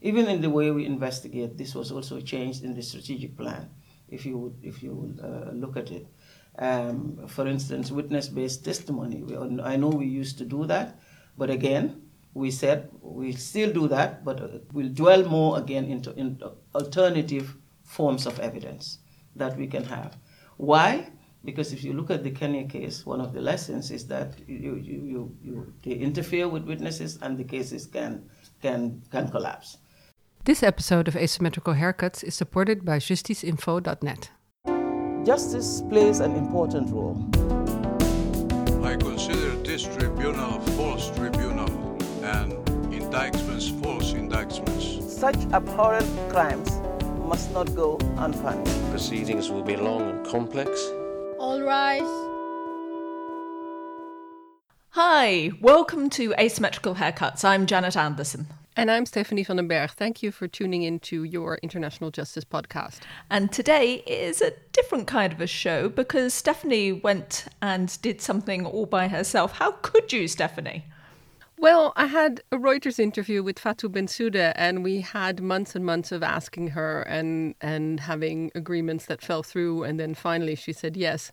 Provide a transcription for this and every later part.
Even in the way we investigate, this was also changed in the strategic plan. If you would, if you would uh, look at it, um, for instance, witness-based testimony. We, I know we used to do that, but again, we said we still do that, but uh, we'll dwell more again into, into alternative forms of evidence that we can have. Why? Because if you look at the Kenya case, one of the lessons is that you, you, you, you, they interfere with witnesses and the cases can, can, can collapse. This episode of Asymmetrical Haircuts is supported by justiceinfo.net. Justice plays an important role. I consider this tribunal a false tribunal and indictments false indictments. Such abhorrent crimes must not go unpunished. Proceedings will be long and complex. All rise. Hi, welcome to Asymmetrical Haircuts. I'm Janet Anderson. And I'm Stephanie van den Berg. Thank you for tuning in to your International Justice podcast. And today is a different kind of a show because Stephanie went and did something all by herself. How could you, Stephanie? Well, I had a Reuters interview with Fatou Bensouda, and we had months and months of asking her and and having agreements that fell through, and then finally she said yes.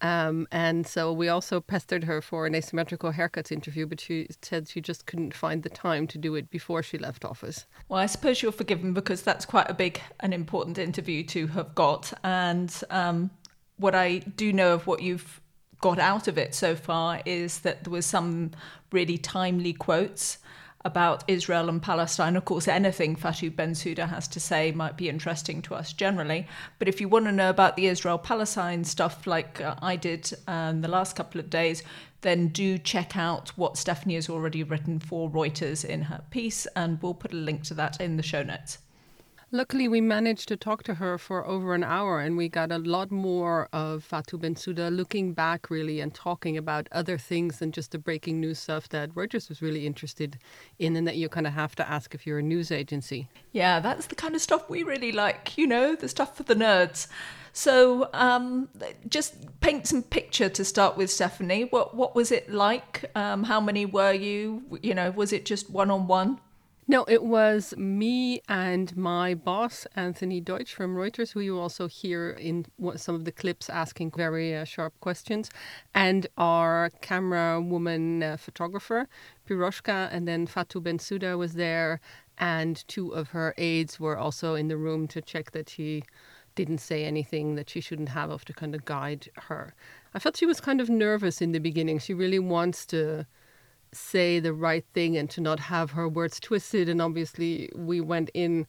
Um, and so we also pestered her for an asymmetrical haircuts interview, but she said she just couldn't find the time to do it before she left office. Well, I suppose you're forgiven because that's quite a big and important interview to have got. And um, what I do know of what you've got out of it so far is that there was some really timely quotes about Israel and Palestine. Of course, anything Fatou Bensouda has to say might be interesting to us generally. But if you want to know about the Israel Palestine stuff, like uh, I did um, the last couple of days, then do check out what Stephanie has already written for Reuters in her piece, and we'll put a link to that in the show notes. Luckily, we managed to talk to her for over an hour, and we got a lot more of Fatou Bensouda looking back, really, and talking about other things than just the breaking news stuff that Reuters was really interested in, and that you kind of have to ask if you're a news agency. Yeah, that's the kind of stuff we really like, you know, the stuff for the nerds. So, um, just paint some picture to start with, Stephanie. What what was it like? Um, how many were you? You know, was it just one on one? No, it was me and my boss, Anthony Deutsch from Reuters, who you also hear in some of the clips asking very uh, sharp questions, and our camera woman uh, photographer, Piroshka, and then Fatou Bensouda was there, and two of her aides were also in the room to check that she didn't say anything that she shouldn't have of to kind of guide her. I felt she was kind of nervous in the beginning. She really wants to say the right thing and to not have her words twisted. And obviously, we went in,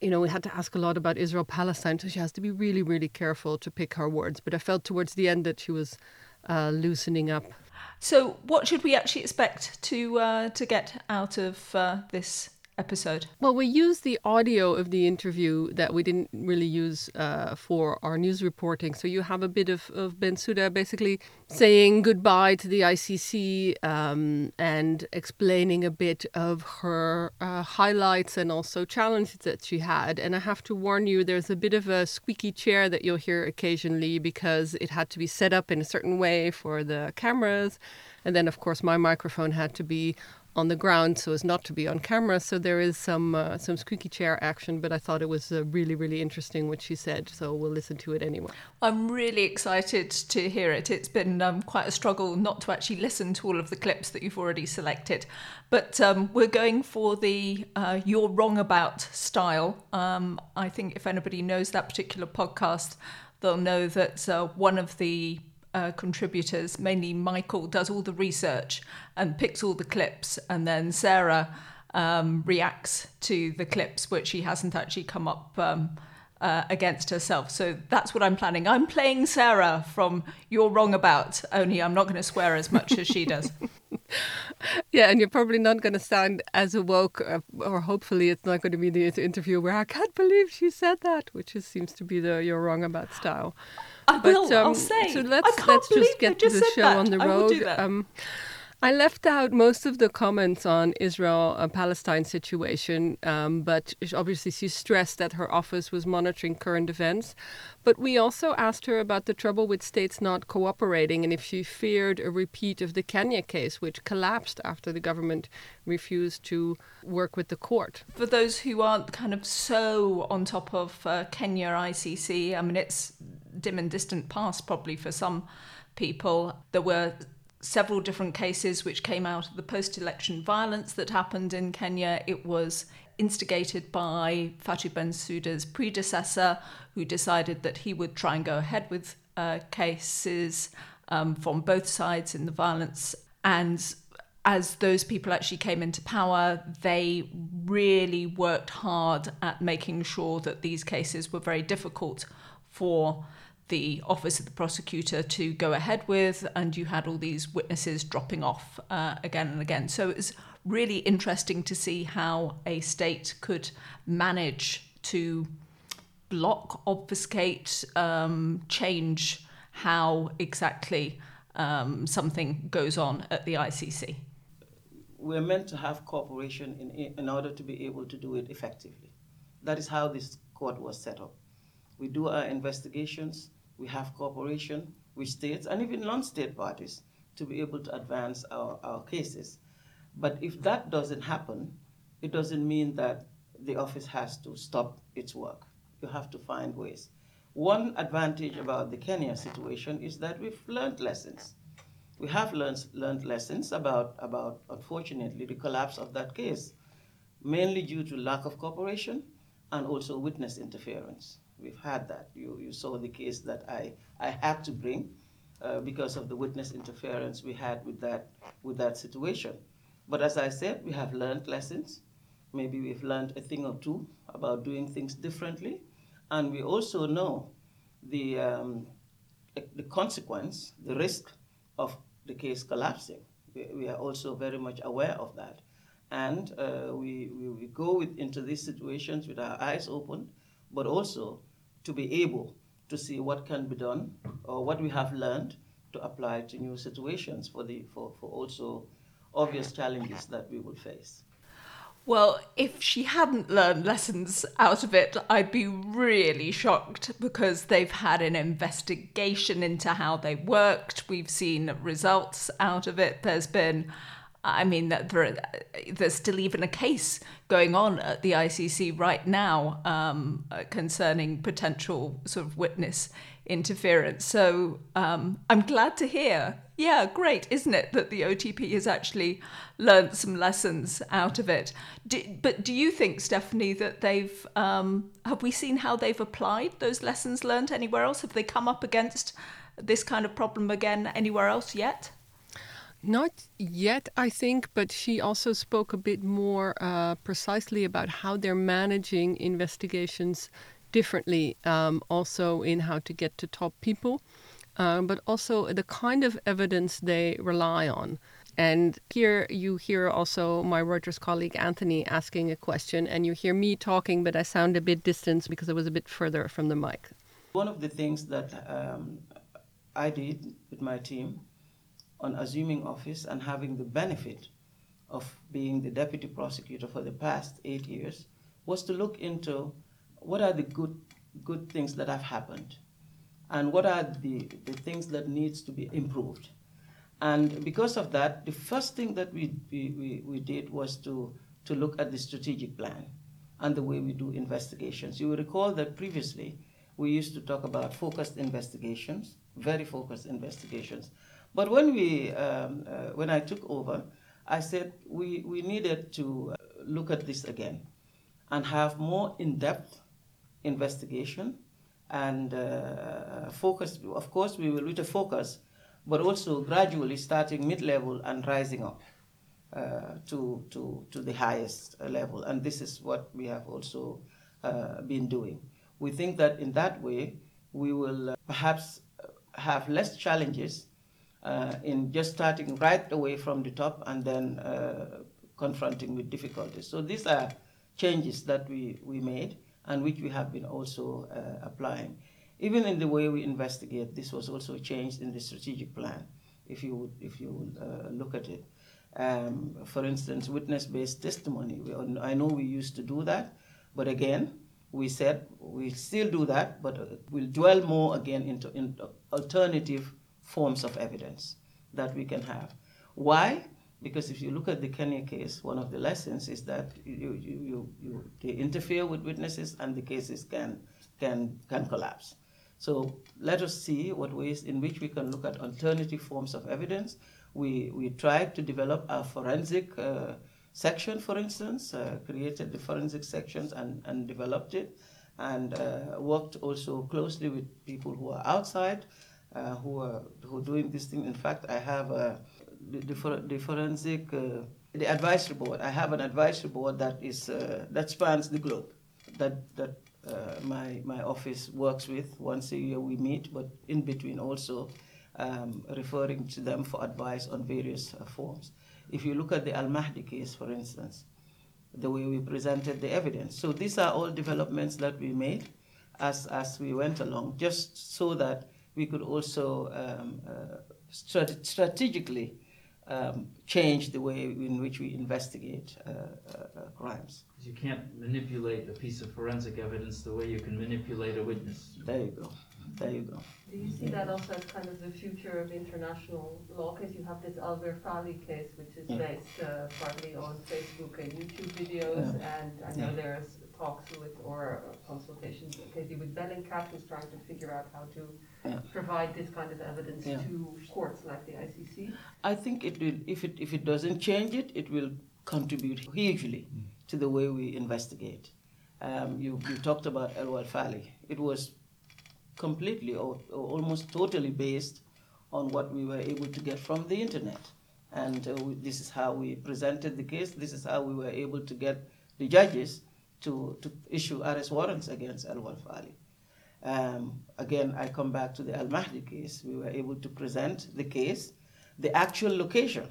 you know, we had to ask a lot about Israel Palestine, so she has to be really, really careful to pick her words. But I felt towards the end that she was uh, loosening up. So, what should we actually expect to uh, to get out of uh, this episode? Well, we used the audio of the interview that we didn't really use uh, for our news reporting. So you have a bit of, of Bensouda basically saying goodbye to the ICC um, and explaining a bit of her uh, highlights and also challenges that she had. And I have to warn you, there's a bit of a squeaky chair that you'll hear occasionally because it had to be set up in a certain way for the cameras. And then, of course, my microphone had to be on the ground so as not to be on camera. So there is some uh, some squeaky chair action, but I thought it was uh, really really interesting what she said. So we'll listen to it anyway. I'm really excited to hear it. It's been um, quite a struggle not to actually listen to all of the clips that you've already selected, but um, we're going for the uh, "you're wrong about" style. Um, I think if anybody knows that particular podcast, they'll know that uh, one of the uh, contributors, mainly Michael, does all the research and picks all the clips, and then Sarah um, reacts to the clips which she hasn't actually come up um, uh, against herself. So that's what I'm planning. I'm playing Sarah from You're Wrong About, only I'm not going to swear as much as she does. yeah, and you're probably not going to sound as awoke, uh, or hopefully it's not going to be the interview where I can't believe she said that, which is, seems to be the You're Wrong About style. I will. Um, I'll say. So let's let's just get just the show that. on the road. Um, I left out most of the comments on Israel-Palestine situation, um, but obviously she stressed that her office was monitoring current events. But we also asked her about the trouble with states not cooperating and if she feared a repeat of the Kenya case, which collapsed after the government refused to work with the court. For those who aren't kind of so on top of uh, Kenya ICC, I mean, it's dim and distant past probably for some people. There were several different cases which came out of the post election violence that happened in Kenya. It was instigated by Fatou Bensouda's predecessor, who decided that he would try and go ahead with uh, cases um, from both sides in the violence. And as those people actually came into power, they really worked hard at making sure that these cases were very difficult for the office of the prosecutor to go ahead with, and you had all these witnesses dropping off uh, again and again. So it was really interesting to see how a state could manage to block, obfuscate, um, change how exactly um, something goes on at the ICC. We're meant to have cooperation in, in order to be able to do it effectively. That is how this court was set up. We do our investigations we have cooperation with states and even non-state parties to be able to advance our, our cases. But if that doesn't happen, it doesn't mean that the office has to stop its work. You have to find ways. One advantage about the Kenya situation is that we've learned lessons. We have learned, learned lessons about, about, unfortunately, the collapse of that case, mainly due to lack of cooperation and also witness interference. We've had that. You, you saw the case that I, I had to bring uh, because of the witness interference we had with that, with that situation. But as I said, we have learned lessons. Maybe we've learned a thing or two about doing things differently. And we also know the, um, the consequence, the risk of the case collapsing. We, we are also very much aware of that. And uh, we, we, we, go with, into these situations with our eyes open, but also to be able to see what can be done or what we have learned to apply to new situations for, the, for, for also obvious challenges that we will face. Well, if she hadn't learned lessons out of it, I'd be really shocked because they've had an investigation into how they worked. We've seen results out of it. There's been I mean, there's still even a case going on at the ICC right now um, uh, concerning potential sort of witness interference. So um, I'm glad to hear. Yeah, great, isn't it, that the OTP has actually learned some lessons out of it? Do, but do you think, Stephanie, that they've um, have we seen how they've applied those lessons learned anywhere else? Have they come up against this kind of problem again anywhere else yet? Not yet, I think, but she also spoke a bit more uh, precisely about how they're managing investigations differently, um, also in how to get to top people, uh, but also the kind of evidence they rely on. And here you hear also my Reuters colleague Anthony asking a question, and you hear me talking, but I sound a bit distant because I was a bit further from the mic. One of the things that um, I did with my team on assuming office and having the benefit of being the deputy prosecutor for the past eight years was to look into what are the good, good things that have happened and what are the, the things that needs to be improved. And because of that, the first thing that we, we, we did was to, to look at the strategic plan and the way we do investigations. You will recall that previously we used to talk about focused investigations, very focused investigations. But when we, um, uh, when I took over, I said we, we needed to uh, look at this again and have more in-depth investigation and uh, focus. Of course, we will with a focus, but also gradually starting mid-level and rising up uh, to, to, to the highest level. And this is what we have also uh, been doing. We think that in that way, we will uh, perhaps have less challenges in just starting right away from the top and then uh, confronting with difficulties. So these are changes that we, we made and which we have been also uh, applying. Even in the way we investigate, this was also changed in the strategic plan. if you would, if you would uh, look at it. Um, for instance, witness-based testimony. We, I know we used to do that, but again, we said we still do that, but uh, we'll dwell more again into, into alternative forms of evidence that we can have. Why? Because if you look at the Kenya case, one of the lessons is that you, you, you, you, they interfere with witnesses and the cases can, can, can collapse. So let us see what ways in which we can look at alternative forms of evidence. We, we tried to develop a forensic uh, section, for instance, uh, created the forensic sections and, and developed it, and uh, worked also closely with people who are outside, uh, who, are, who are doing this thing. In fact, I have a the, the, forensic, uh, the advisory board. I have an advisory board that is uh, that spans the globe. That that uh, my my office works with. Once a year we meet, but in between also um, referring to them for advice on various uh, forms. If you look at the Al Mahdi case, for instance, the way we presented the evidence. So these are all developments that we made as as we went along, just so that we could also um, uh, strat- strategically um, change the way in which we investigate uh, uh, uh crimes. You can't manipulate a piece of forensic evidence the way you can manipulate a witness. There you go. There you go. Do you see that also as kind of the future of international law? Because you have this Al Werfalli case, which is yeah. based uh, partly on Facebook and YouTube videos, yeah. and I know yeah. there's talks with or consultations occasionally with Bellingcat, who's trying to figure out how to yeah. provide this kind of evidence yeah. to courts like the ICC. I think it will. If it if it doesn't change it, it will contribute hugely mm. to the way we investigate. Um, you you talked about El Walfali. It was completely or, or, almost totally based on what we were able to get from the internet. And uh, we, this is how we presented the case. This is how we were able to get the judges to, to issue arrest warrants against Al Walfali. Um, again, I come back to the Al Mahdi case. We were able to present the case, the actual location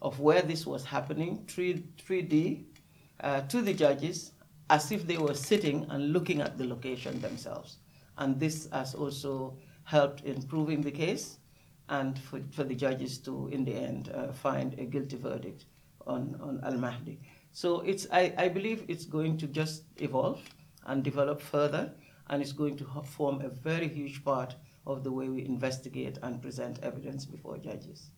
of where this was happening, 3, 3D, uh, to the judges as if they were sitting and looking at the location themselves. And this has also helped in proving the case and for, for the judges to, in the end, uh, find a guilty verdict on, on Al Mahdi. So it's, I, I believe it's going to just evolve and develop further, and it's going to form a very huge part of the way we investigate and present evidence before judges.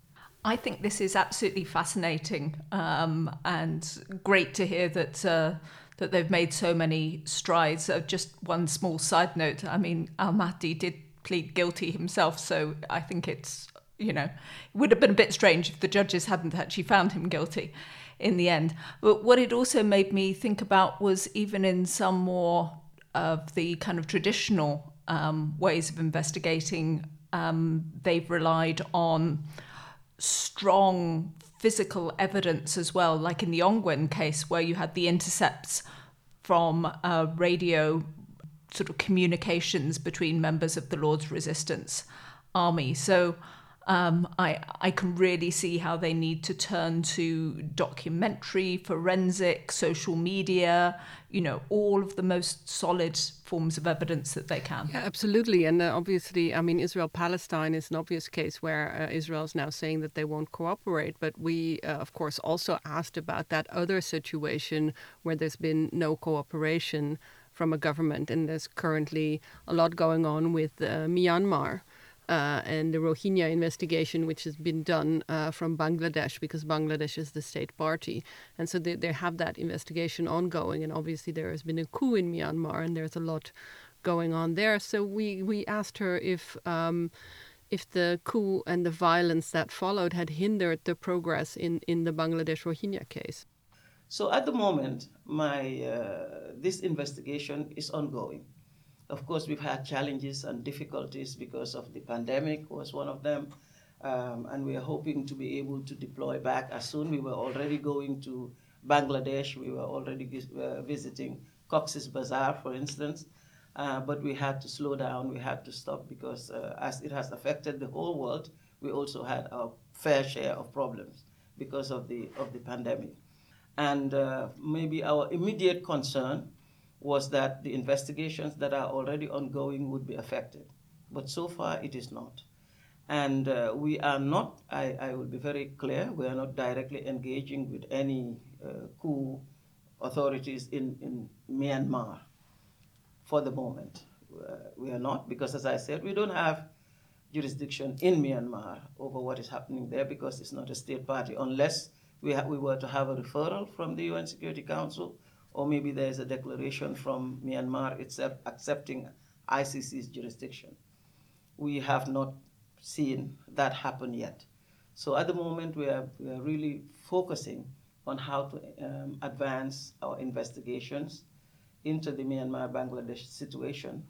I think this is absolutely fascinating um, and great to hear that uh, that they've made so many strides. Uh, just one small side note: I mean, Al Mahdi did plead guilty himself, so I think it's you know it would have been a bit strange if the judges hadn't actually found him guilty in the end. But what it also made me think about was even in some more of the kind of traditional um, ways of investigating, um, they've relied on strong physical evidence as well, like in the Ongwen case, where you had the intercepts from radio sort of communications between members of the Lord's Resistance Army. So um, I, I can really see how they need to turn to documentary, forensic, social media, you know, all of the most solid forms of evidence that they can. Yeah, absolutely. And uh, obviously, I mean, Israel Palestine is an obvious case where uh, Israel is now saying that they won't cooperate. But we, uh, of course, also asked about that other situation where there's been no cooperation from a government. And there's currently a lot going on with uh, Myanmar uh, and the Rohingya investigation, which has been done uh, from Bangladesh because Bangladesh is the state party. And so they, they have that investigation ongoing. And obviously, there has been a coup in Myanmar, and there's a lot going on there. So we, we asked her if. Um, if the coup and the violence that followed had hindered the progress in, in the Bangladesh Rohingya case. So at the moment, my uh, this investigation is ongoing. Of course, we've had challenges and difficulties because of the pandemic was one of them. Um, and we are hoping to be able to deploy back as soon. We were already going to Bangladesh. We were already uh, visiting Cox's Bazar, for instance. Uh, but we had to slow down. We had to stop because uh, as it has affected the whole world, we also had our fair share of problems because of the of the pandemic. And uh, maybe our immediate concern was that the investigations that are already ongoing would be affected. But so far, it is not. And uh, we are not, I, I will be very clear, we are not directly engaging with any uh, coup authorities in, in Myanmar for the moment. Uh, we are not, because as I said, we don't have jurisdiction in Myanmar over what is happening there because it's not a state party, unless we, ha- we were to have a referral from the UN Security Council, or maybe there's a declaration from Myanmar itself accepting ICC's jurisdiction. We have not seen that happen yet. So at the moment, we are, we are really focusing on how to um, advance our investigations into the Myanmar Bangladesh situation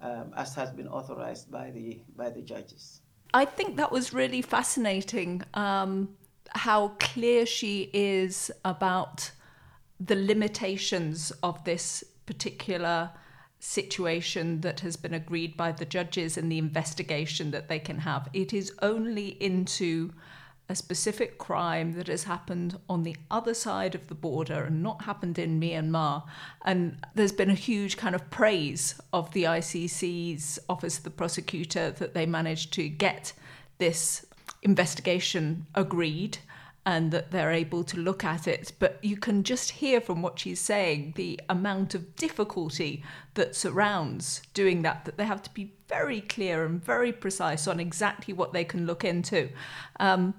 um, as has been authorized by the, by the judges. I think that was really fascinating um, how clear she is about the limitations of this particular situation that has been agreed by the judges and the investigation that they can have. It is only into a specific crime that has happened on the other side of the border and not happened in Myanmar. And there's been a huge kind of praise of the ICC's Office of the Prosecutor that they managed to get this investigation agreed and that they're able to look at it. But you can just hear from what she's saying the amount of difficulty that surrounds doing that, that they have to be very clear and very precise on exactly what they can look into. Um,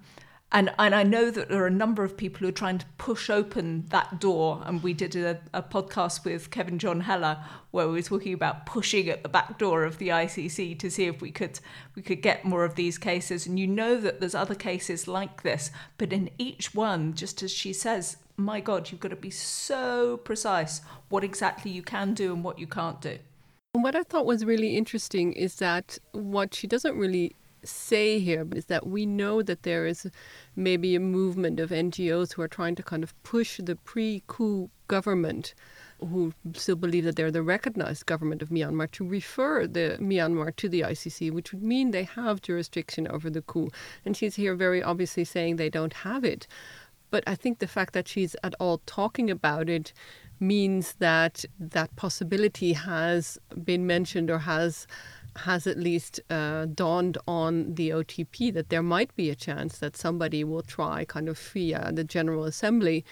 and, and I know that there are a number of people who are trying to push open that door. And we did a, a podcast with Kevin Jon Heller where we were talking about pushing at the back door of the ICC to see if we could we could get more of these cases. And you know that there's other cases like this, but in each one, just as she says, my God, you've got to be so precise what exactly you can do and what you can't do. What I thought was really interesting is that what she doesn't really say here is that we know that there is maybe a movement of NGOs who are trying to kind of push the pre coup government, who still believe that they're the recognized government of Myanmar, to refer the Myanmar to the ICC, which would mean they have jurisdiction over the coup. And she's here very obviously saying they don't have it. But I think the fact that she's at all talking about it means that that possibility has been mentioned or has has at least uh, dawned on the OTP that there might be a chance that somebody will try, kind of via the General Assembly,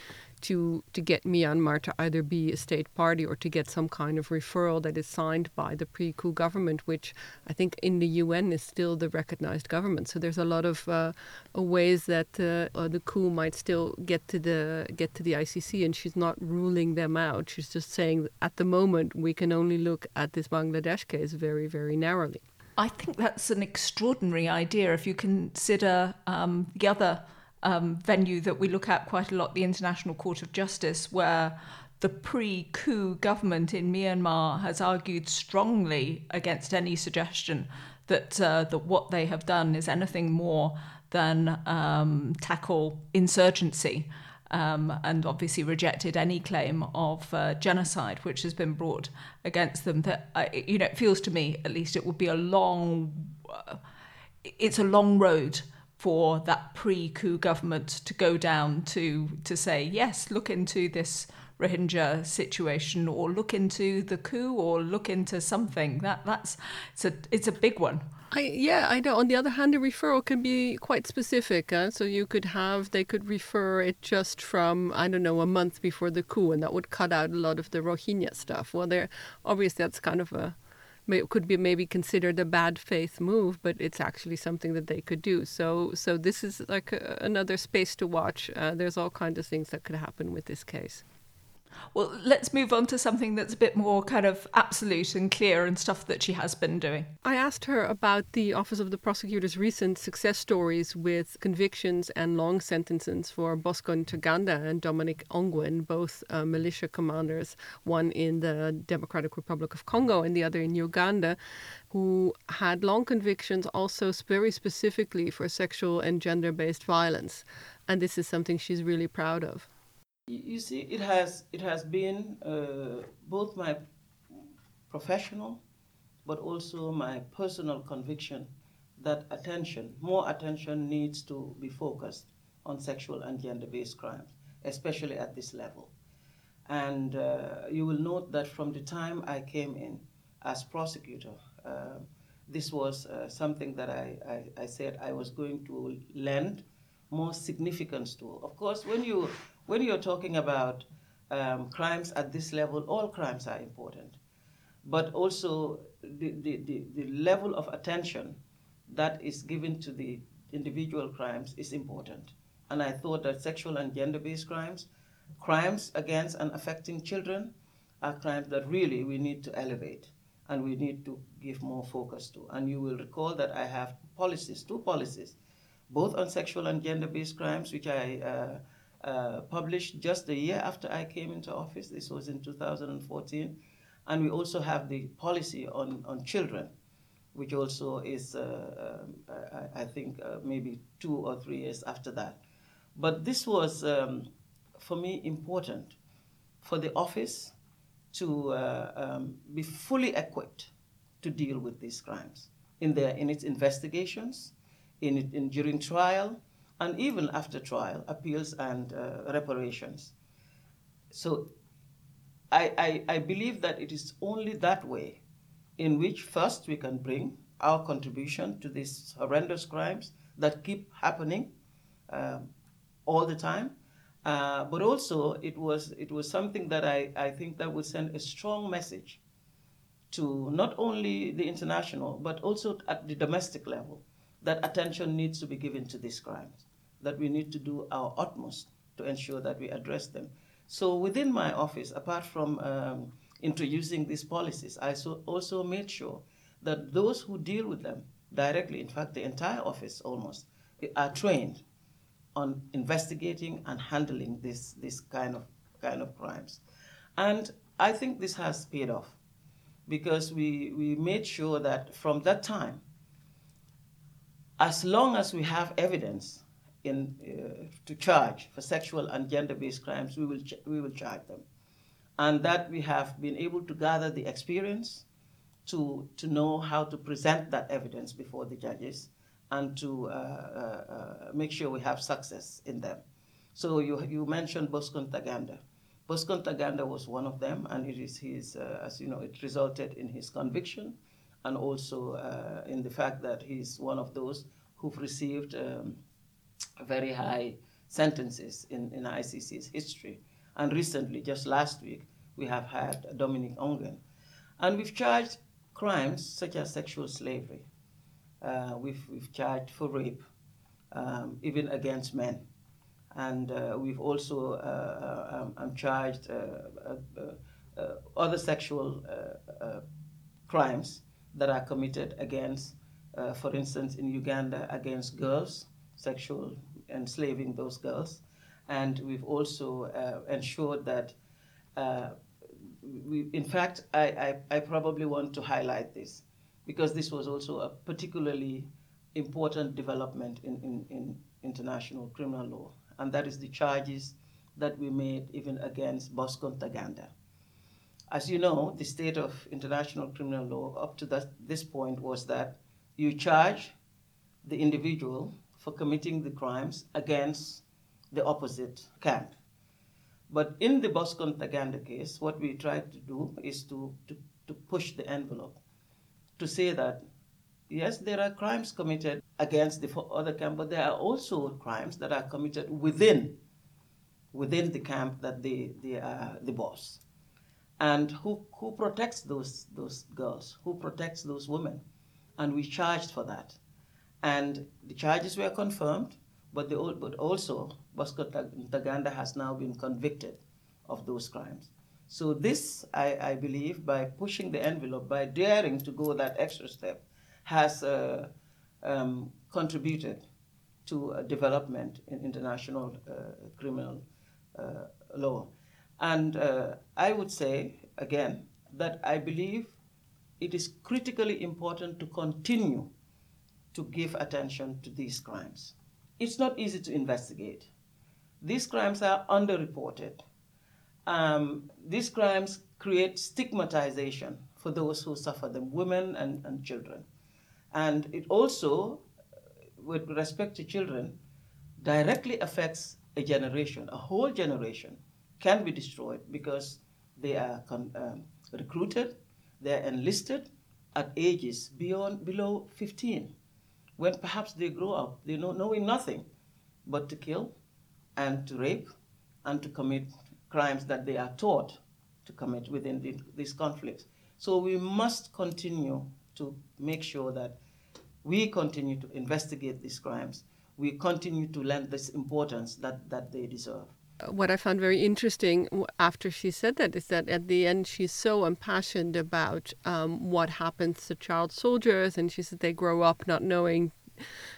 to to get Myanmar to either be a state party or to get some kind of referral that is signed by the pre-coup government, which I think in the UN is still the recognized government. So there's a lot of uh, ways that uh, uh, the coup might still get to the get to the ICC, and she's not ruling them out. She's just saying at the moment we can only look at this Bangladesh case very very narrowly. I think that's an extraordinary idea if you consider um, the other um, venue that we look at quite a lot, the International Court of Justice, where the pre coup government in Myanmar has argued strongly against any suggestion that, uh, that what they have done is anything more than um, tackle insurgency. Um, and obviously rejected any claim of uh, genocide which has been brought against them. That uh, you know, it feels to me, at least, it would be a long. Uh, it's a long road for that pre-coup government to go down to to say yes, look into this Rohingya situation, or look into the coup, or look into something. That that's it's a it's a big one. I, yeah, I know. On the other hand, a referral can be quite specific. Huh? So you could have, they could refer it just from, I don't know, a month before the coup, and that would cut out a lot of the Rohingya stuff. Well, there, obviously, that's kind of a it could be maybe considered a bad faith move, but it's actually something that they could do. So, so this is like a, another space to watch. Uh, there's all kinds of things that could happen with this case. Well, let's move on to something that's a bit more kind of absolute and clear and stuff that she has been doing. I asked her about the Office of the Prosecutor's recent success stories with convictions and long sentences for Bosco Ntaganda and Dominic Ongwen, both uh, militia commanders, one in the Democratic Republic of Congo and the other in Uganda, who had long convictions also very specifically for sexual and gender based violence. And this is something she's really proud of. You see, it has it has been uh, both my professional, but also my personal conviction that attention, more attention, needs to be focused on sexual and gender-based crimes, especially at this level. And uh, you will note that from the time I came in as prosecutor, uh, this was uh, something that I, I, I, said I was going to lend more significance to. Of course, when, you, when you're talking about um, crimes at this level, all crimes are important. But also the, the, the, the level of attention that is given to the individual crimes is important. And I thought that sexual and gender based crimes, crimes against and affecting children, are crimes that really we need to elevate and we need to give more focus to. And you will recall that I have policies, two policies, both on sexual and gender based crimes, which I uh, uh, published just a year after I came into office. This was in 2014. And we also have the policy on, on children, which also is, uh, um, I, think, uh, maybe two or three years after that. But this was, um, for me, important for the office to uh, um, be fully equipped to deal with these crimes in, their, in its investigations, in, in during trial, and even after trial, appeals and uh, reparations. So I, I, I believe that it is only that way in which first we can bring our contribution to these horrendous crimes that keep happening um, all the time. Uh, but also, it was, it was something that I, I think that would send a strong message to not only the international, but also at the domestic level, that attention needs to be given to these crimes, that we need to do our utmost to ensure that we address them. So within my office, apart from um, introducing these policies, I so also made sure that those who deal with them directly, in fact, the entire office almost, are trained on investigating and handling this, this kind, of, kind of crimes. And I think this has paid off because we, we made sure that from that time, as long as we have evidence in, uh, to charge for sexual and gender-based crimes, we will, we will charge them. And that we have been able to gather the experience to, to know how to present that evidence before the judges and to uh, uh, uh make sure we have success in them. So you, you mentioned Bosco Ntaganda. Bosco Ntaganda was one of them, and it is his, uh, as you know, it resulted in his conviction and also uh, in the fact that he's one of those who've received um, very high sentences in, in ICC's history. And recently, just last week, we have had Dominic Ongwen. And we've charged crimes such as sexual slavery. Uh, we've, we've charged for rape, um, even against men. And uh, we've also uh, um, um charged uh, uh, uh, other sexual crimes that are committed against, for instance, in Uganda, against girls sexual enslaving those girls. And we've also uh, ensured that, uh, we, in fact, I, I, I, probably want to highlight this because this was also a particularly important development in, in, in international criminal law, and that is the charges that we made even against Bosco Ntaganda. As you know, the state of international criminal law up to that, this point was that you charge the individual for committing the crimes against the opposite camp. But in the Bosco Ntaganda case, what we tried to do is to, to, to push the envelope to say that, yes, there are crimes committed against the other camp, but there are also crimes that are committed within, within the camp that they, they are the boss. And who, who protects those, those girls? Who protects those women? And we charged for that. And the charges were confirmed, but, the, but also Bosco Ntaganda has now been convicted of those crimes. So this, I, I, believe, by pushing the envelope, by daring to go that extra step, has uh, um, contributed to development in international uh, criminal uh, law. And uh, I would say, again, that I believe it is critically important to continue to give attention to these crimes. It's not easy to investigate. These crimes are underreported. Um, these crimes create stigmatization for those who suffer them, women and, and children. And it also, with respect to children, directly affects a generation, a whole generation can be destroyed because they are um, recruited, they're enlisted, at ages beyond below 15, when perhaps they grow up, they know knowing nothing but to kill and to rape and to commit crimes that they are taught to commit within the, these conflicts. So we must continue to make sure that we continue to investigate these crimes. We continue to lend this importance that, that they deserve. What I found very interesting after she said that is that at the end she's so impassioned about um, what happens to child soldiers, and she said they grow up not knowing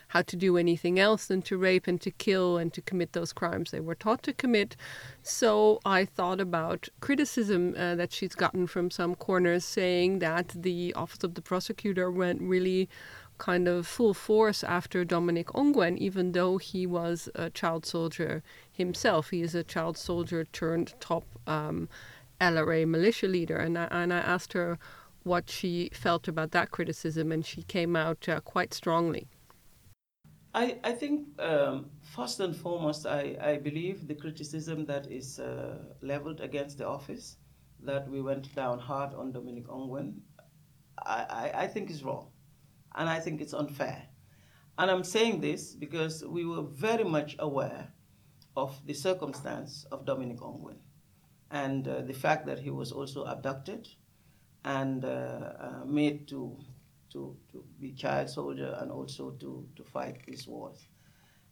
how to do anything else than to rape and to kill and to commit those crimes they were taught to commit. So I thought about criticism uh, that she's gotten from some corners saying that the Office of the Prosecutor went really kind of full force after Dominic Ongwen, even though he was a child soldier himself. He is a child soldier turned top um, LRA militia leader. And I, and I asked her what she felt about that criticism, and she came out uh, quite strongly. I, I think, um, first and foremost, I, I believe the criticism that is uh, leveled against the office, that we went down hard on Dominic Ongwen, I, I, I think is wrong. And I think it's unfair. And I'm saying this because we were very much aware of the circumstance of Dominic Ongwen and uh, the fact that he was also abducted and uh, uh, made to to, to be child soldier and also to, to fight these wars.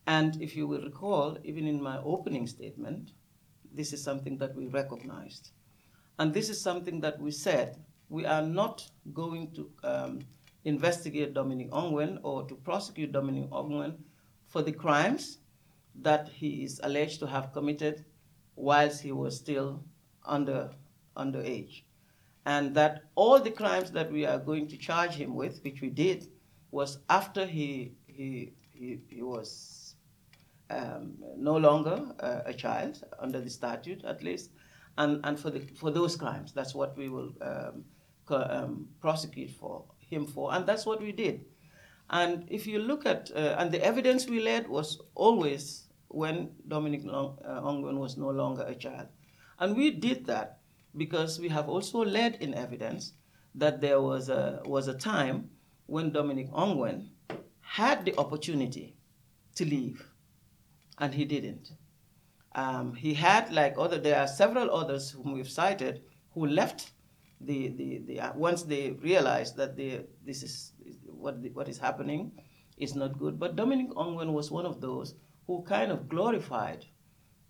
And if you will recall, even in my opening statement, this is something that we recognized. And this is something that we said we are not going to um, investigate Dominic Ongwen or to prosecute Dominic Ongwen for the crimes that he is alleged to have committed whilst he was still under underage. And that all the crimes that we are going to charge him with, which we did, was after he, he, he, he was um, no longer uh, a child, under the statute at least, and, and for, the, for those crimes, that's what we will um, um, prosecute for him for, and that's what we did. And if you look at, uh, and the evidence we led was always when Dominic Long, uh, Ongwen was no longer a child. And we did that because we have also led in evidence that there was a, was a time when Dominic Ongwen had the opportunity to leave, and he didn't. Um, he had, like other, there are several others whom we've cited who left the, the, the uh, once they realized that this is what, the, what is happening is not good. But Dominic Ongwen was one of those who kind of glorified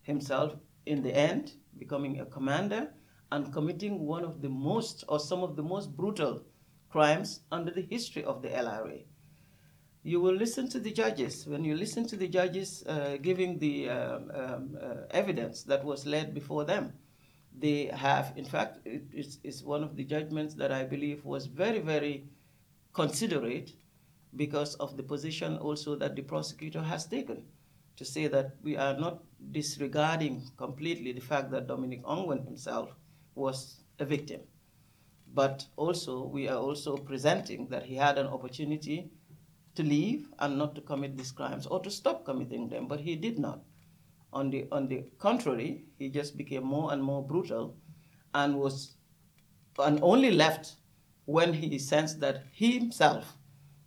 himself in the end, becoming a commander and committing one of the most or some of the most brutal crimes under the history of the LRA. You will listen to the judges. When you listen to the judges uh, giving the um, um, uh, evidence that was led before them, they have, in fact, it, it's, it's one of the judgments that I believe was very, very considerate because of the position also that the prosecutor has taken to say that we are not disregarding completely the fact that Dominic Ongwen himself was a victim. But also, we are also presenting that he had an opportunity to leave and not to commit these crimes or to stop committing them, but he did not. On the, on the contrary, he just became more and more brutal and was and only left when he sensed that he himself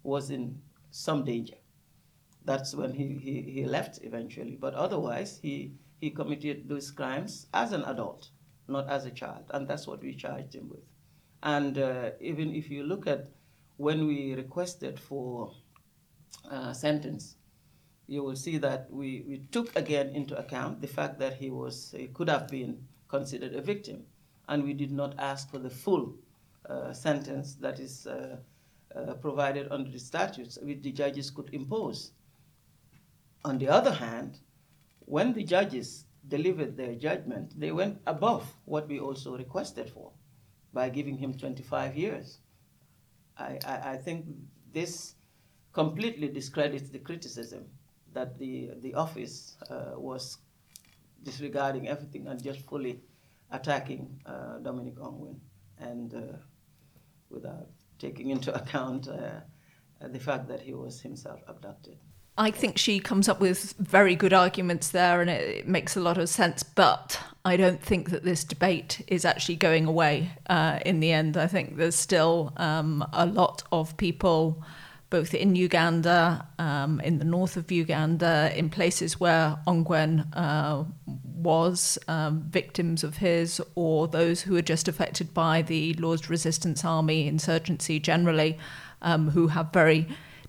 was in some danger. That's when he, he, he left eventually. But otherwise, he, he committed those crimes as an adult not as a child. And that's what we charged him with. And uh, even if you look at when we requested for uh, sentence, you will see that we, we took again into account the fact that he was he could have been considered a victim, and we did not ask for the full uh, sentence that is uh, uh, provided under the statutes, which the judges could impose. On the other hand, when the judges delivered their judgment, they went above what we also requested for by giving him 25 years. I, I, I think this completely discredits the criticism that the, the office uh, was disregarding everything and just fully attacking uh, Dominic Ongwen and uh, without taking into account the fact that he was himself abducted. I think she comes up with very good arguments there and it, it, makes a lot of sense. But I don't think that this debate is actually going away uh, in the end. I think there's still um, a lot of people, both in Uganda, um, in the north of Uganda, in places where Ongwen uh, was, um, victims of his, or those who are just affected by the Lord's Resistance Army insurgency generally, um, who have very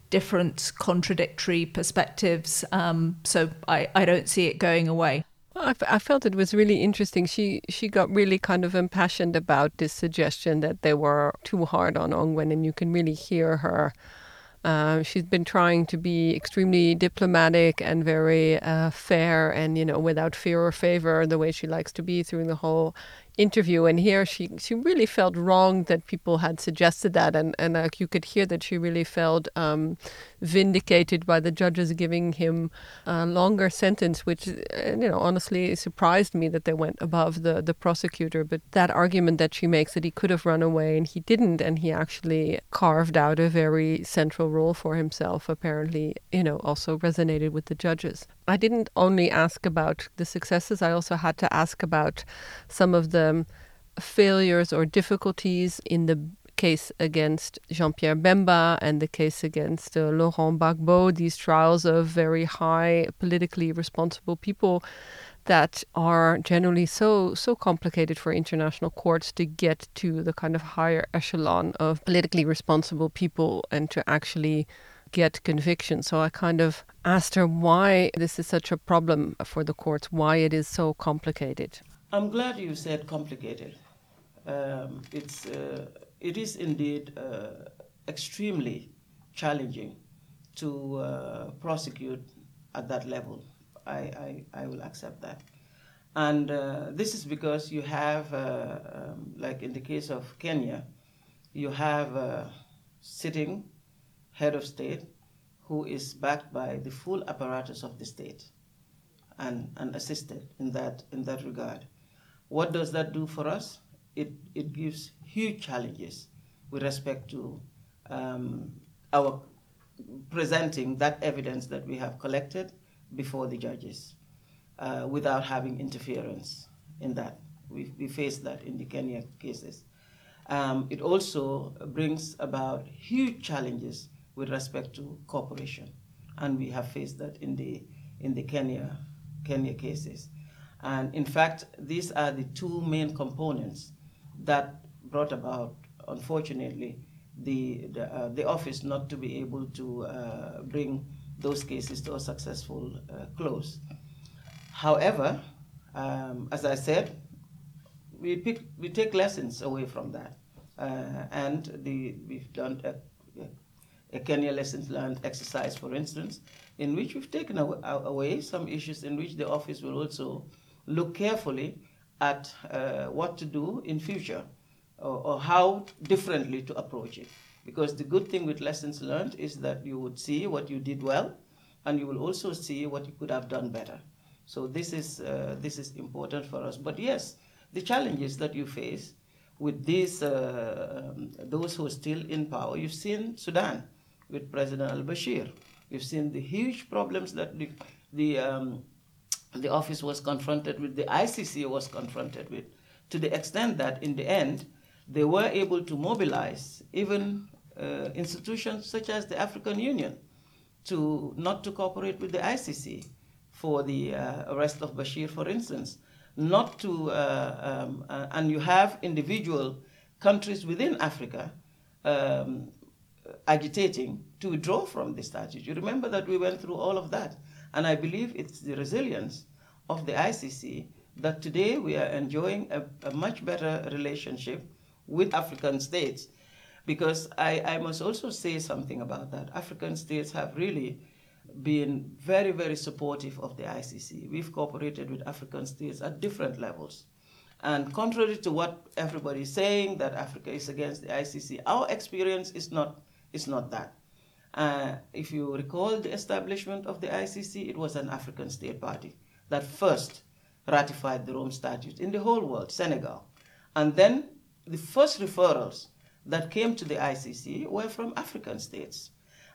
different contradictory perspectives. Um, so I, I don't see it going away. I, I felt it was really interesting. She she got really kind of impassioned about this suggestion that they were too hard on Ongwen, and you can really hear her. Uh, she's been trying to be extremely diplomatic and very uh, fair, and you know, without fear or favor, the way she likes to be through the whole interview and here she she really felt wrong that people had suggested that. And and like you could hear that she really felt um, vindicated by the judges giving him a longer sentence which uh, you know honestly surprised me that they went above the the prosecutor. But that argument that she makes that he could have run away and he didn't and he actually carved out a very central role for himself apparently you know also resonated with the judges I didn't only ask about the successes, I also had to ask about some of the failures or difficulties in the case against Jean Pierre Bemba and the case against uh, Laurent Gbagbo, these trials of very high politically responsible people that are generally so so complicated for international courts to get to the kind of higher echelon of politically responsible people and to actually get conviction. So I kind of asked her why this is such a problem for the courts, why it is so complicated. I'm glad you said complicated. Um, it's, uh, it is indeed uh, extremely challenging to uh, prosecute at that level. I, I, I, will accept that. And uh, this is because you have, uh, um, like in the case of Kenya, you have uh, sitting head of state who is backed by the full apparatus of the state and, and assisted in that, in that regard. What does that do for us? It, it gives huge challenges with respect to um, our presenting that evidence that we have collected before the judges uh, without having interference in that. We, we face that in the Kenya cases. Um, it also brings about huge challenges with respect to cooperation. And we have faced that in the, in the Kenya, Kenya cases. And in fact, these are the two main components that brought about, unfortunately, the, the, uh, the office not to be able to uh, bring those cases to a successful uh, close. However, um, as I said, we, pick, we take lessons away from that. Uh, and the, we've done a, a Kenya Lessons Learned exercise, for instance, in which we've taken away some issues in which the office will also look carefully at uh, what to do in future or, or, how differently to approach it. Because the good thing with lessons learned is that you would see what you did well and you will also see what you could have done better. So this is, uh, this is important for us. But yes, the challenges that you face with these, uh, um, those who are still in power, you've seen Sudan with President al-Bashir. We've seen the huge problems that the, the, um, the office was confronted with, the ICC was confronted with, to the extent that in the end, they were able to mobilize even uh, institutions such as the African Union to not to cooperate with the ICC for the uh, arrest of Bashir, for instance, not to, uh, um, uh, and you have individual countries within Africa um, agitating to withdraw from the statute. You remember that we went through all of that. And I believe it's the resilience of the ICC that today we are enjoying a, a much better relationship with African states. Because I, I must also say something about that. African states have really been very, very supportive of the ICC. We've cooperated with African states at different levels. And contrary to what everybody is saying, that Africa is against the ICC, our experience is not it's not that. Uh, if you recall the establishment of the ICC, it was an African state party that first ratified the Rome Statute in the whole world, Senegal. And then the first referrals that came to the ICC were from African states.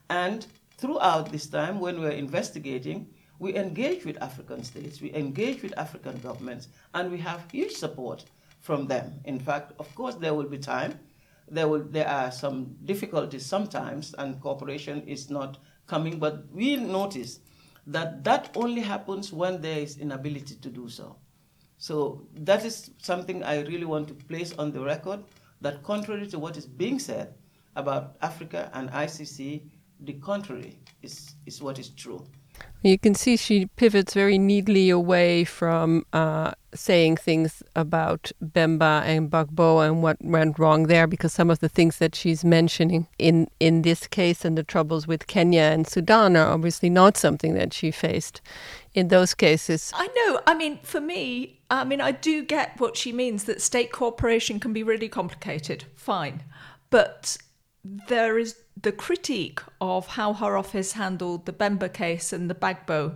And throughout this time, when we were investigating, we engage with African states, we engage with African governments, and we have huge support from them. In fact, of course, there will be time. There will there are some difficulties sometimes, and cooperation is not coming. But we notice that that only happens when there is inability to do so. So that is something I really want to place on the record. That contrary to what is being said about Africa and ICC, the contrary is, is what is true. You can see she pivots very neatly away from uh, saying things about Bemba and Gbagbo and what went wrong there, because some of the things that she's mentioning in, in this case and the troubles with Kenya and Sudan are obviously not something that she faced in those cases. I know. I mean, for me, I mean, I do get what she means that state cooperation can be really complicated. Fine. But there is the critique of how her office handled the Bemba case and the Gbagbo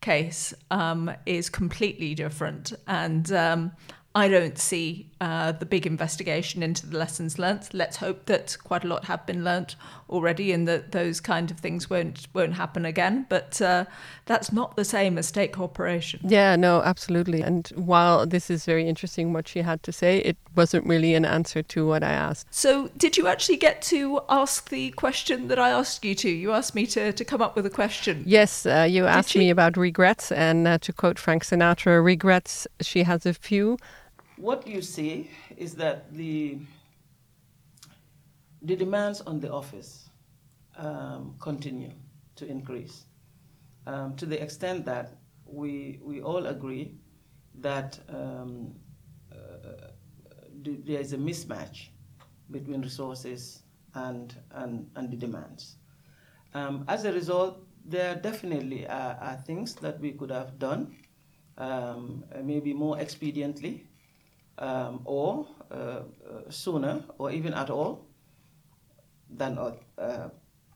case um, is completely different. And um, I don't see uh, the big investigation into the lessons learnt. Let's hope that quite a lot have been learnt already, and that those kind of things won't won't happen again. But uh, that's not the same as state cooperation. Yeah, no, absolutely. And while this is very interesting, what she had to say, it wasn't really an answer to what I asked. So, did you actually get to ask the question that I asked you to? You asked me to to come up with a question. Yes, uh, you asked she? me about regrets, and uh, to quote Frank Sinatra, regrets. She has a few what you see is that the, the demands on the office um, continue to increase um, to the extent that we, we all agree that um, uh, there is a mismatch between resources and, and, and the demands. Um, as a result, there definitely are, are, things that we could have done um, maybe more expediently um, or uh, sooner or even at all than uh,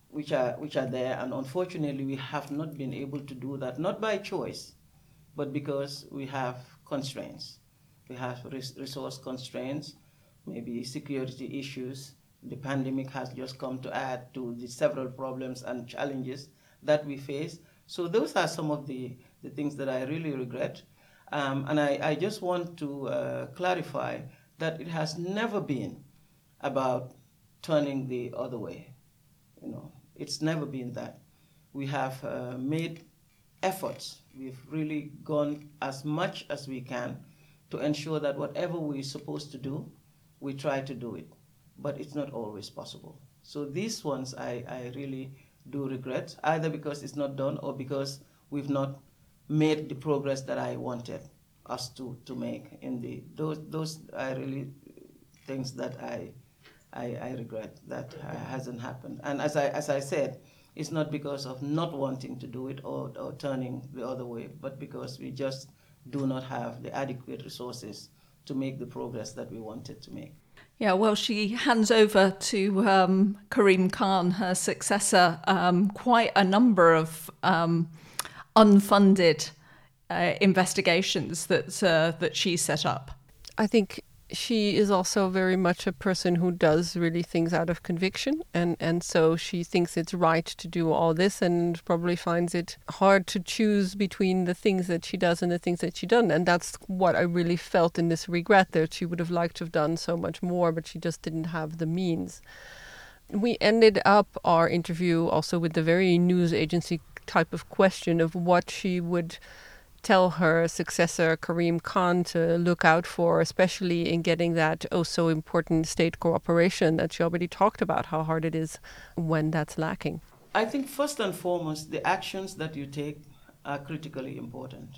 which are which are there. And unfortunately we have not been able to do that not by choice but because we have constraints. We have res resource constraints maybe security issues. The pandemic has just come to add to the several problems and challenges that we face. So those are some of the, the things that i really regret um, and I, I, just want to uh, clarify that it has never been about turning the other way. You know, it's never been that. We have uh, made efforts. We've really gone as much as we can to ensure that whatever we're supposed to do, we try to do it. But it's not always possible. So these ones I, I really do regret, either because it's not done or because we've not made the progress that I wanted us to, to make in the those those are really things that I I, I regret that hasn't happened. And as I as I said, it's not because of not wanting to do it or, or turning the other way, but because we just do not have the adequate resources to make the progress that we wanted to make. Yeah, well, she hands over to um, Karim Khan, her successor, um, quite a number of um, unfunded uh, investigations that uh, that she set up. I think she is also very much a person who does really things out of conviction and and so she thinks it's right to do all this and probably finds it hard to choose between the things that she does and the things that she doesn't and that's what I really felt in this regret that she would have liked to have done so much more but she just didn't have the means we ended up our interview also with the very news agency type of question of what she would tell her successor Karim Khan to look out for, especially in getting that oh so important state cooperation that she already talked about how hard it is when that's lacking. I think first and foremost, the actions that you take are critically important.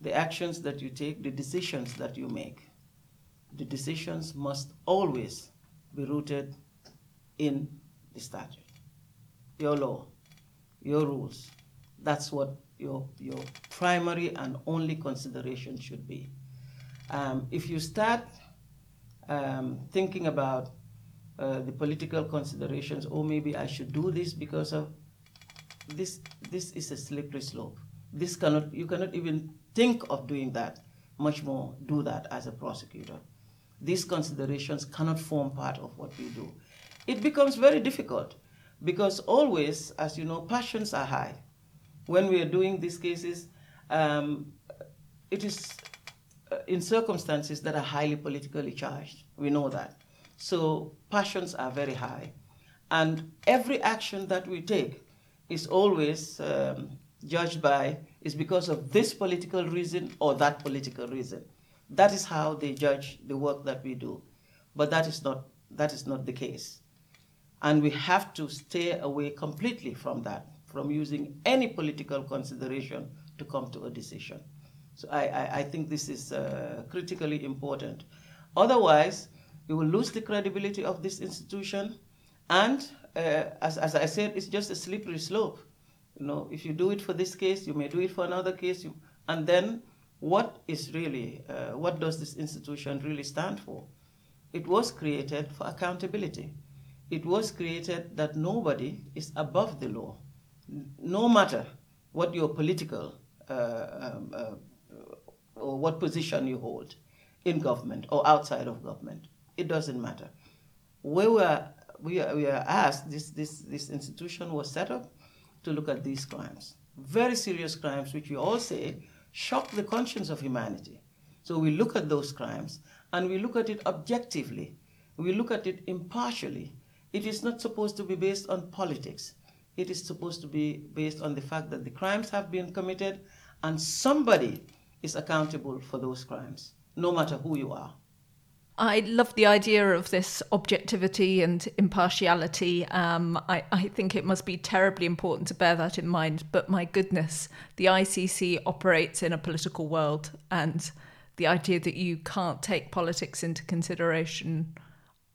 The actions that you take, the decisions that you make, the decisions must always be rooted in the statute, your law, your rules. That's what your, your primary and only consideration should be. Um, if you start um, thinking about uh, the political considerations, or oh, maybe I should do this because of this, this is a slippery slope. This cannot, you cannot even think of doing that, much more do that as a prosecutor. These considerations cannot form part of what we do. It becomes very difficult because always, as you know, passions are high. When we are doing these cases, um, it is uh, in circumstances that are highly politically charged. We know that. So passions are very high. And every action that we take is always um, judged by, is because of this political reason or that political reason. That is how they judge the work that we do. But that is not, that is not the case. And we have to stay away completely from that, from using any political consideration to come to a decision. So I, I, I think this is uh, critically important. Otherwise, we will lose the credibility of this institution. And uh, as, as I said, it's just a slippery slope. You know, if you do it for this case, you may do it for another case. You, and then what is really, uh, what does this institution really stand for? It was created for accountability. It was created that nobody is above the law, no matter what your political uh, um, uh, or what position you hold in government or outside of government. It doesn't matter. We were, we are, we are asked, this, this, this institution was set up to look at these crimes. Very serious crimes, which we all say shock the conscience of humanity. So we look at those crimes and we look at it objectively. We look at it impartially. It is not supposed to be based on politics. It is supposed to be based on the fact that the crimes have been committed and somebody is accountable for those crimes, no matter who you are. I love the idea of this objectivity and impartiality. Um, I, I, think it must be terribly important to bear that in mind. But my goodness, the ICC operates in a political world, and the idea that you can't take politics into consideration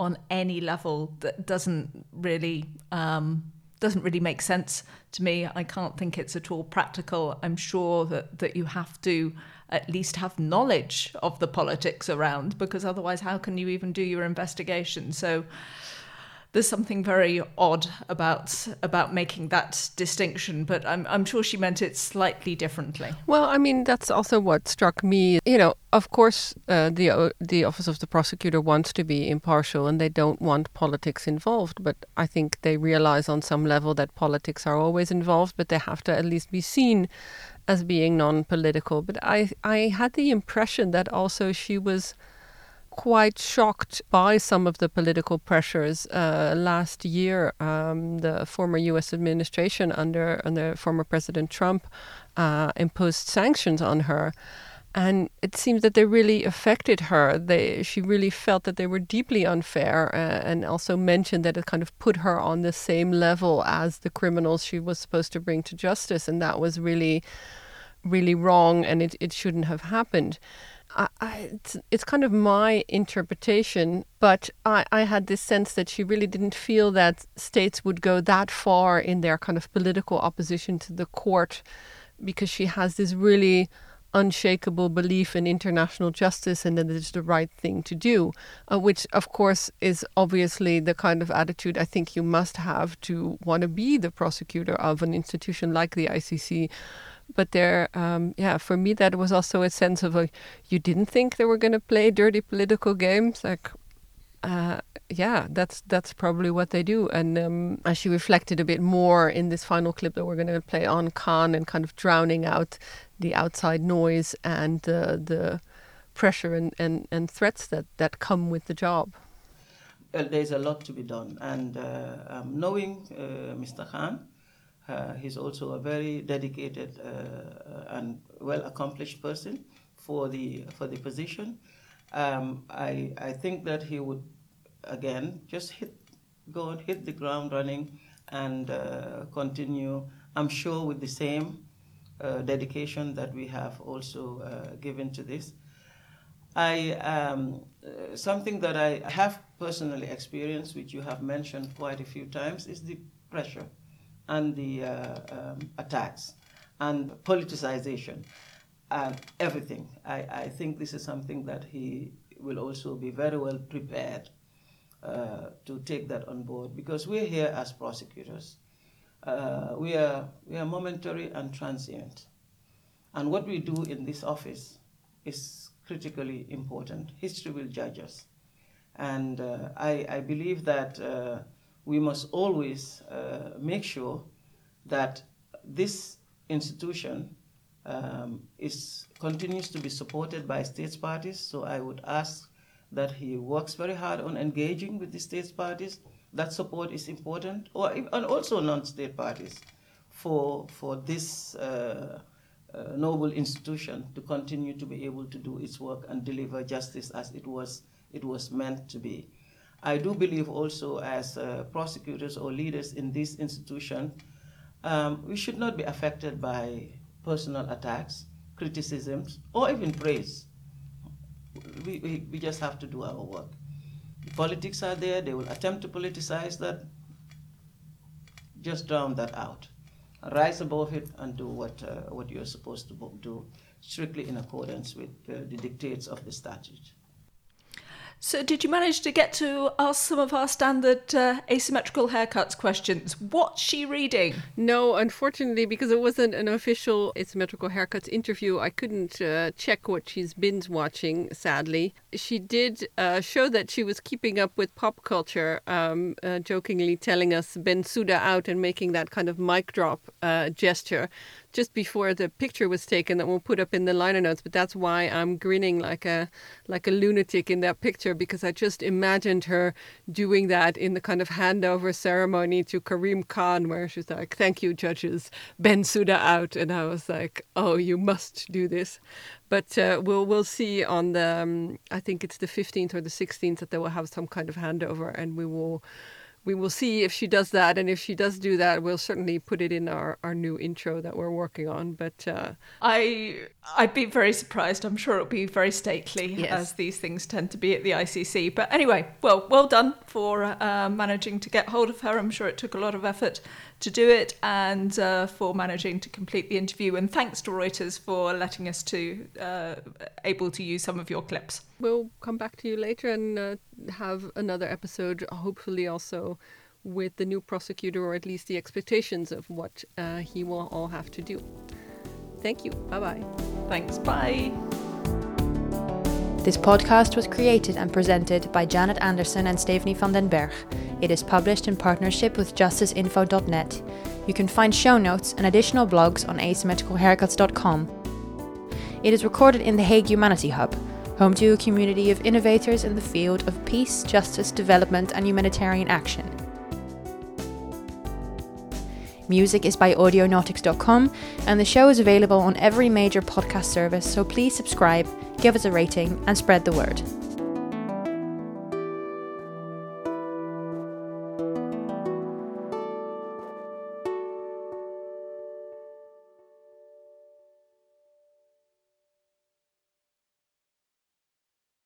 on any level that doesn't really um, doesn't really make sense to me. I can't think it's at all practical. I'm sure that that you have to at least have knowledge of the politics around because otherwise how can you even do your investigation so there's something very odd about about making that distinction, but I'm I'm sure she meant it slightly differently. Well, I mean that's also what struck me. You know, of course, uh, the uh, the office of the prosecutor wants to be impartial, and they don't want politics involved. But I think they realize on some level that politics are always involved, but they have to at least be seen as being non-political. But I I had the impression that also she was quite shocked by some of the political pressures. Uh, last year, um, the former U.S. administration under under former President Trump uh, imposed sanctions on her, and it seems that they really affected her. They she really felt that they were deeply unfair, uh, and also mentioned that it kind of put her on the same level as the criminals she was supposed to bring to justice, and that was really, really wrong, and it, it shouldn't have happened. I, I, it's, it's kind of my interpretation, but I, I had this sense that she really didn't feel that states would go that far in their kind of political opposition to the court because she has this really unshakable belief in international justice and that it's the right thing to do, uh, which, of course, is obviously the kind of attitude I think you must have to want to be the prosecutor of an institution like the ICC but there, um, yeah, for me that was also a sense of like you didn't think they were going to play dirty political games, like. Uh, yeah, that's that's probably what they do. And um, as she reflected a bit more in this final clip that we're going to play on Khan and kind of drowning out the outside noise and uh, the pressure and, and, and threats that, that come with the job. Well, there's a lot to be done. And uh, um, knowing uh, Mr. Khan, uh, he's also a very dedicated uh, and well accomplished person for the for the position. Um, I I think that he would again just hit go and hit the ground running and uh, continue. I'm sure with the same uh, dedication that we have also uh, given to this. I um, uh, something that I have personally experienced, which you have mentioned quite a few times, is the pressure and the uh, um, attacks and politicization and everything. I, I think this is something that he will also be very well prepared uh, to take that on board because we're here as prosecutors. Uh, we, are, we are momentary and transient. And what we do in this office is critically important. History will judge us. And uh, I, I believe that uh, we must always uh, make sure that this institution um, is continues to be supported by states parties. So I would ask that he works very hard on engaging with the states parties. That support is important, or and also non-state parties, for for this uh, uh, noble institution to continue to be able to do its work and deliver justice as it was it was meant to be. I do believe also as uh, prosecutors or leaders in this institution, um, we should not be affected by personal attacks, criticisms, or even praise. We, we, we just have to do our work. Politics are there, they will attempt to politicize that. Just drown that out. Rise above it and do what, uh, what you're supposed to do, strictly in accordance with uh, the dictates of the statute. So, did you manage to get to ask some of our standard uh, asymmetrical haircuts questions? What's she reading? No, unfortunately, because it wasn't an official asymmetrical haircuts interview, I couldn't uh, check what she's binge watching, sadly. She did uh, show that she was keeping up with pop culture, um, uh, jokingly telling us Bensouda out and making that kind of mic drop uh, gesture just before the picture was taken that we'll put up in the liner notes. But that's why I'm grinning like a like a lunatic in that picture because I just imagined her doing that in the kind of handover ceremony to Karim Khan, where she's like, "Thank you, judges, Bensouda out," and I was like, "Oh, you must do this." But uh, we'll we'll see on the um, I think it's the 15th or the 16th that they will have some kind of handover, and we will we will see if she does that. And if she does do that, we'll certainly put it in our, our new intro that we're working on. But uh, I I'd be very surprised. I'm sure it'll be very stately, Yes. as these things tend to be at the ICC. But anyway, well, well done for uh, managing to get hold of her. I'm sure it took a lot of effort to do it, and uh, for managing to complete the interview. And thanks to Reuters for letting us to uh, able to use some of your clips. we'll come back to you later and uh, have another episode, hopefully also with the new prosecutor, or at least the expectations of what uh, he will all have to do. Thank you. Bye bye. Thanks. Bye. This podcast was created and presented by Janet Anderson and Stephanie van den Berg. It is published in partnership with justiceinfo.net. You can find show notes and additional blogs on asymmetricalhaircuts.com. It is recorded in the Hague Humanity Hub, home to a community of innovators in the field of peace, justice, development, and humanitarian action. Music is by audionautix.com, and the show is available on every major podcast service, so please subscribe, give us a rating, and spread the word.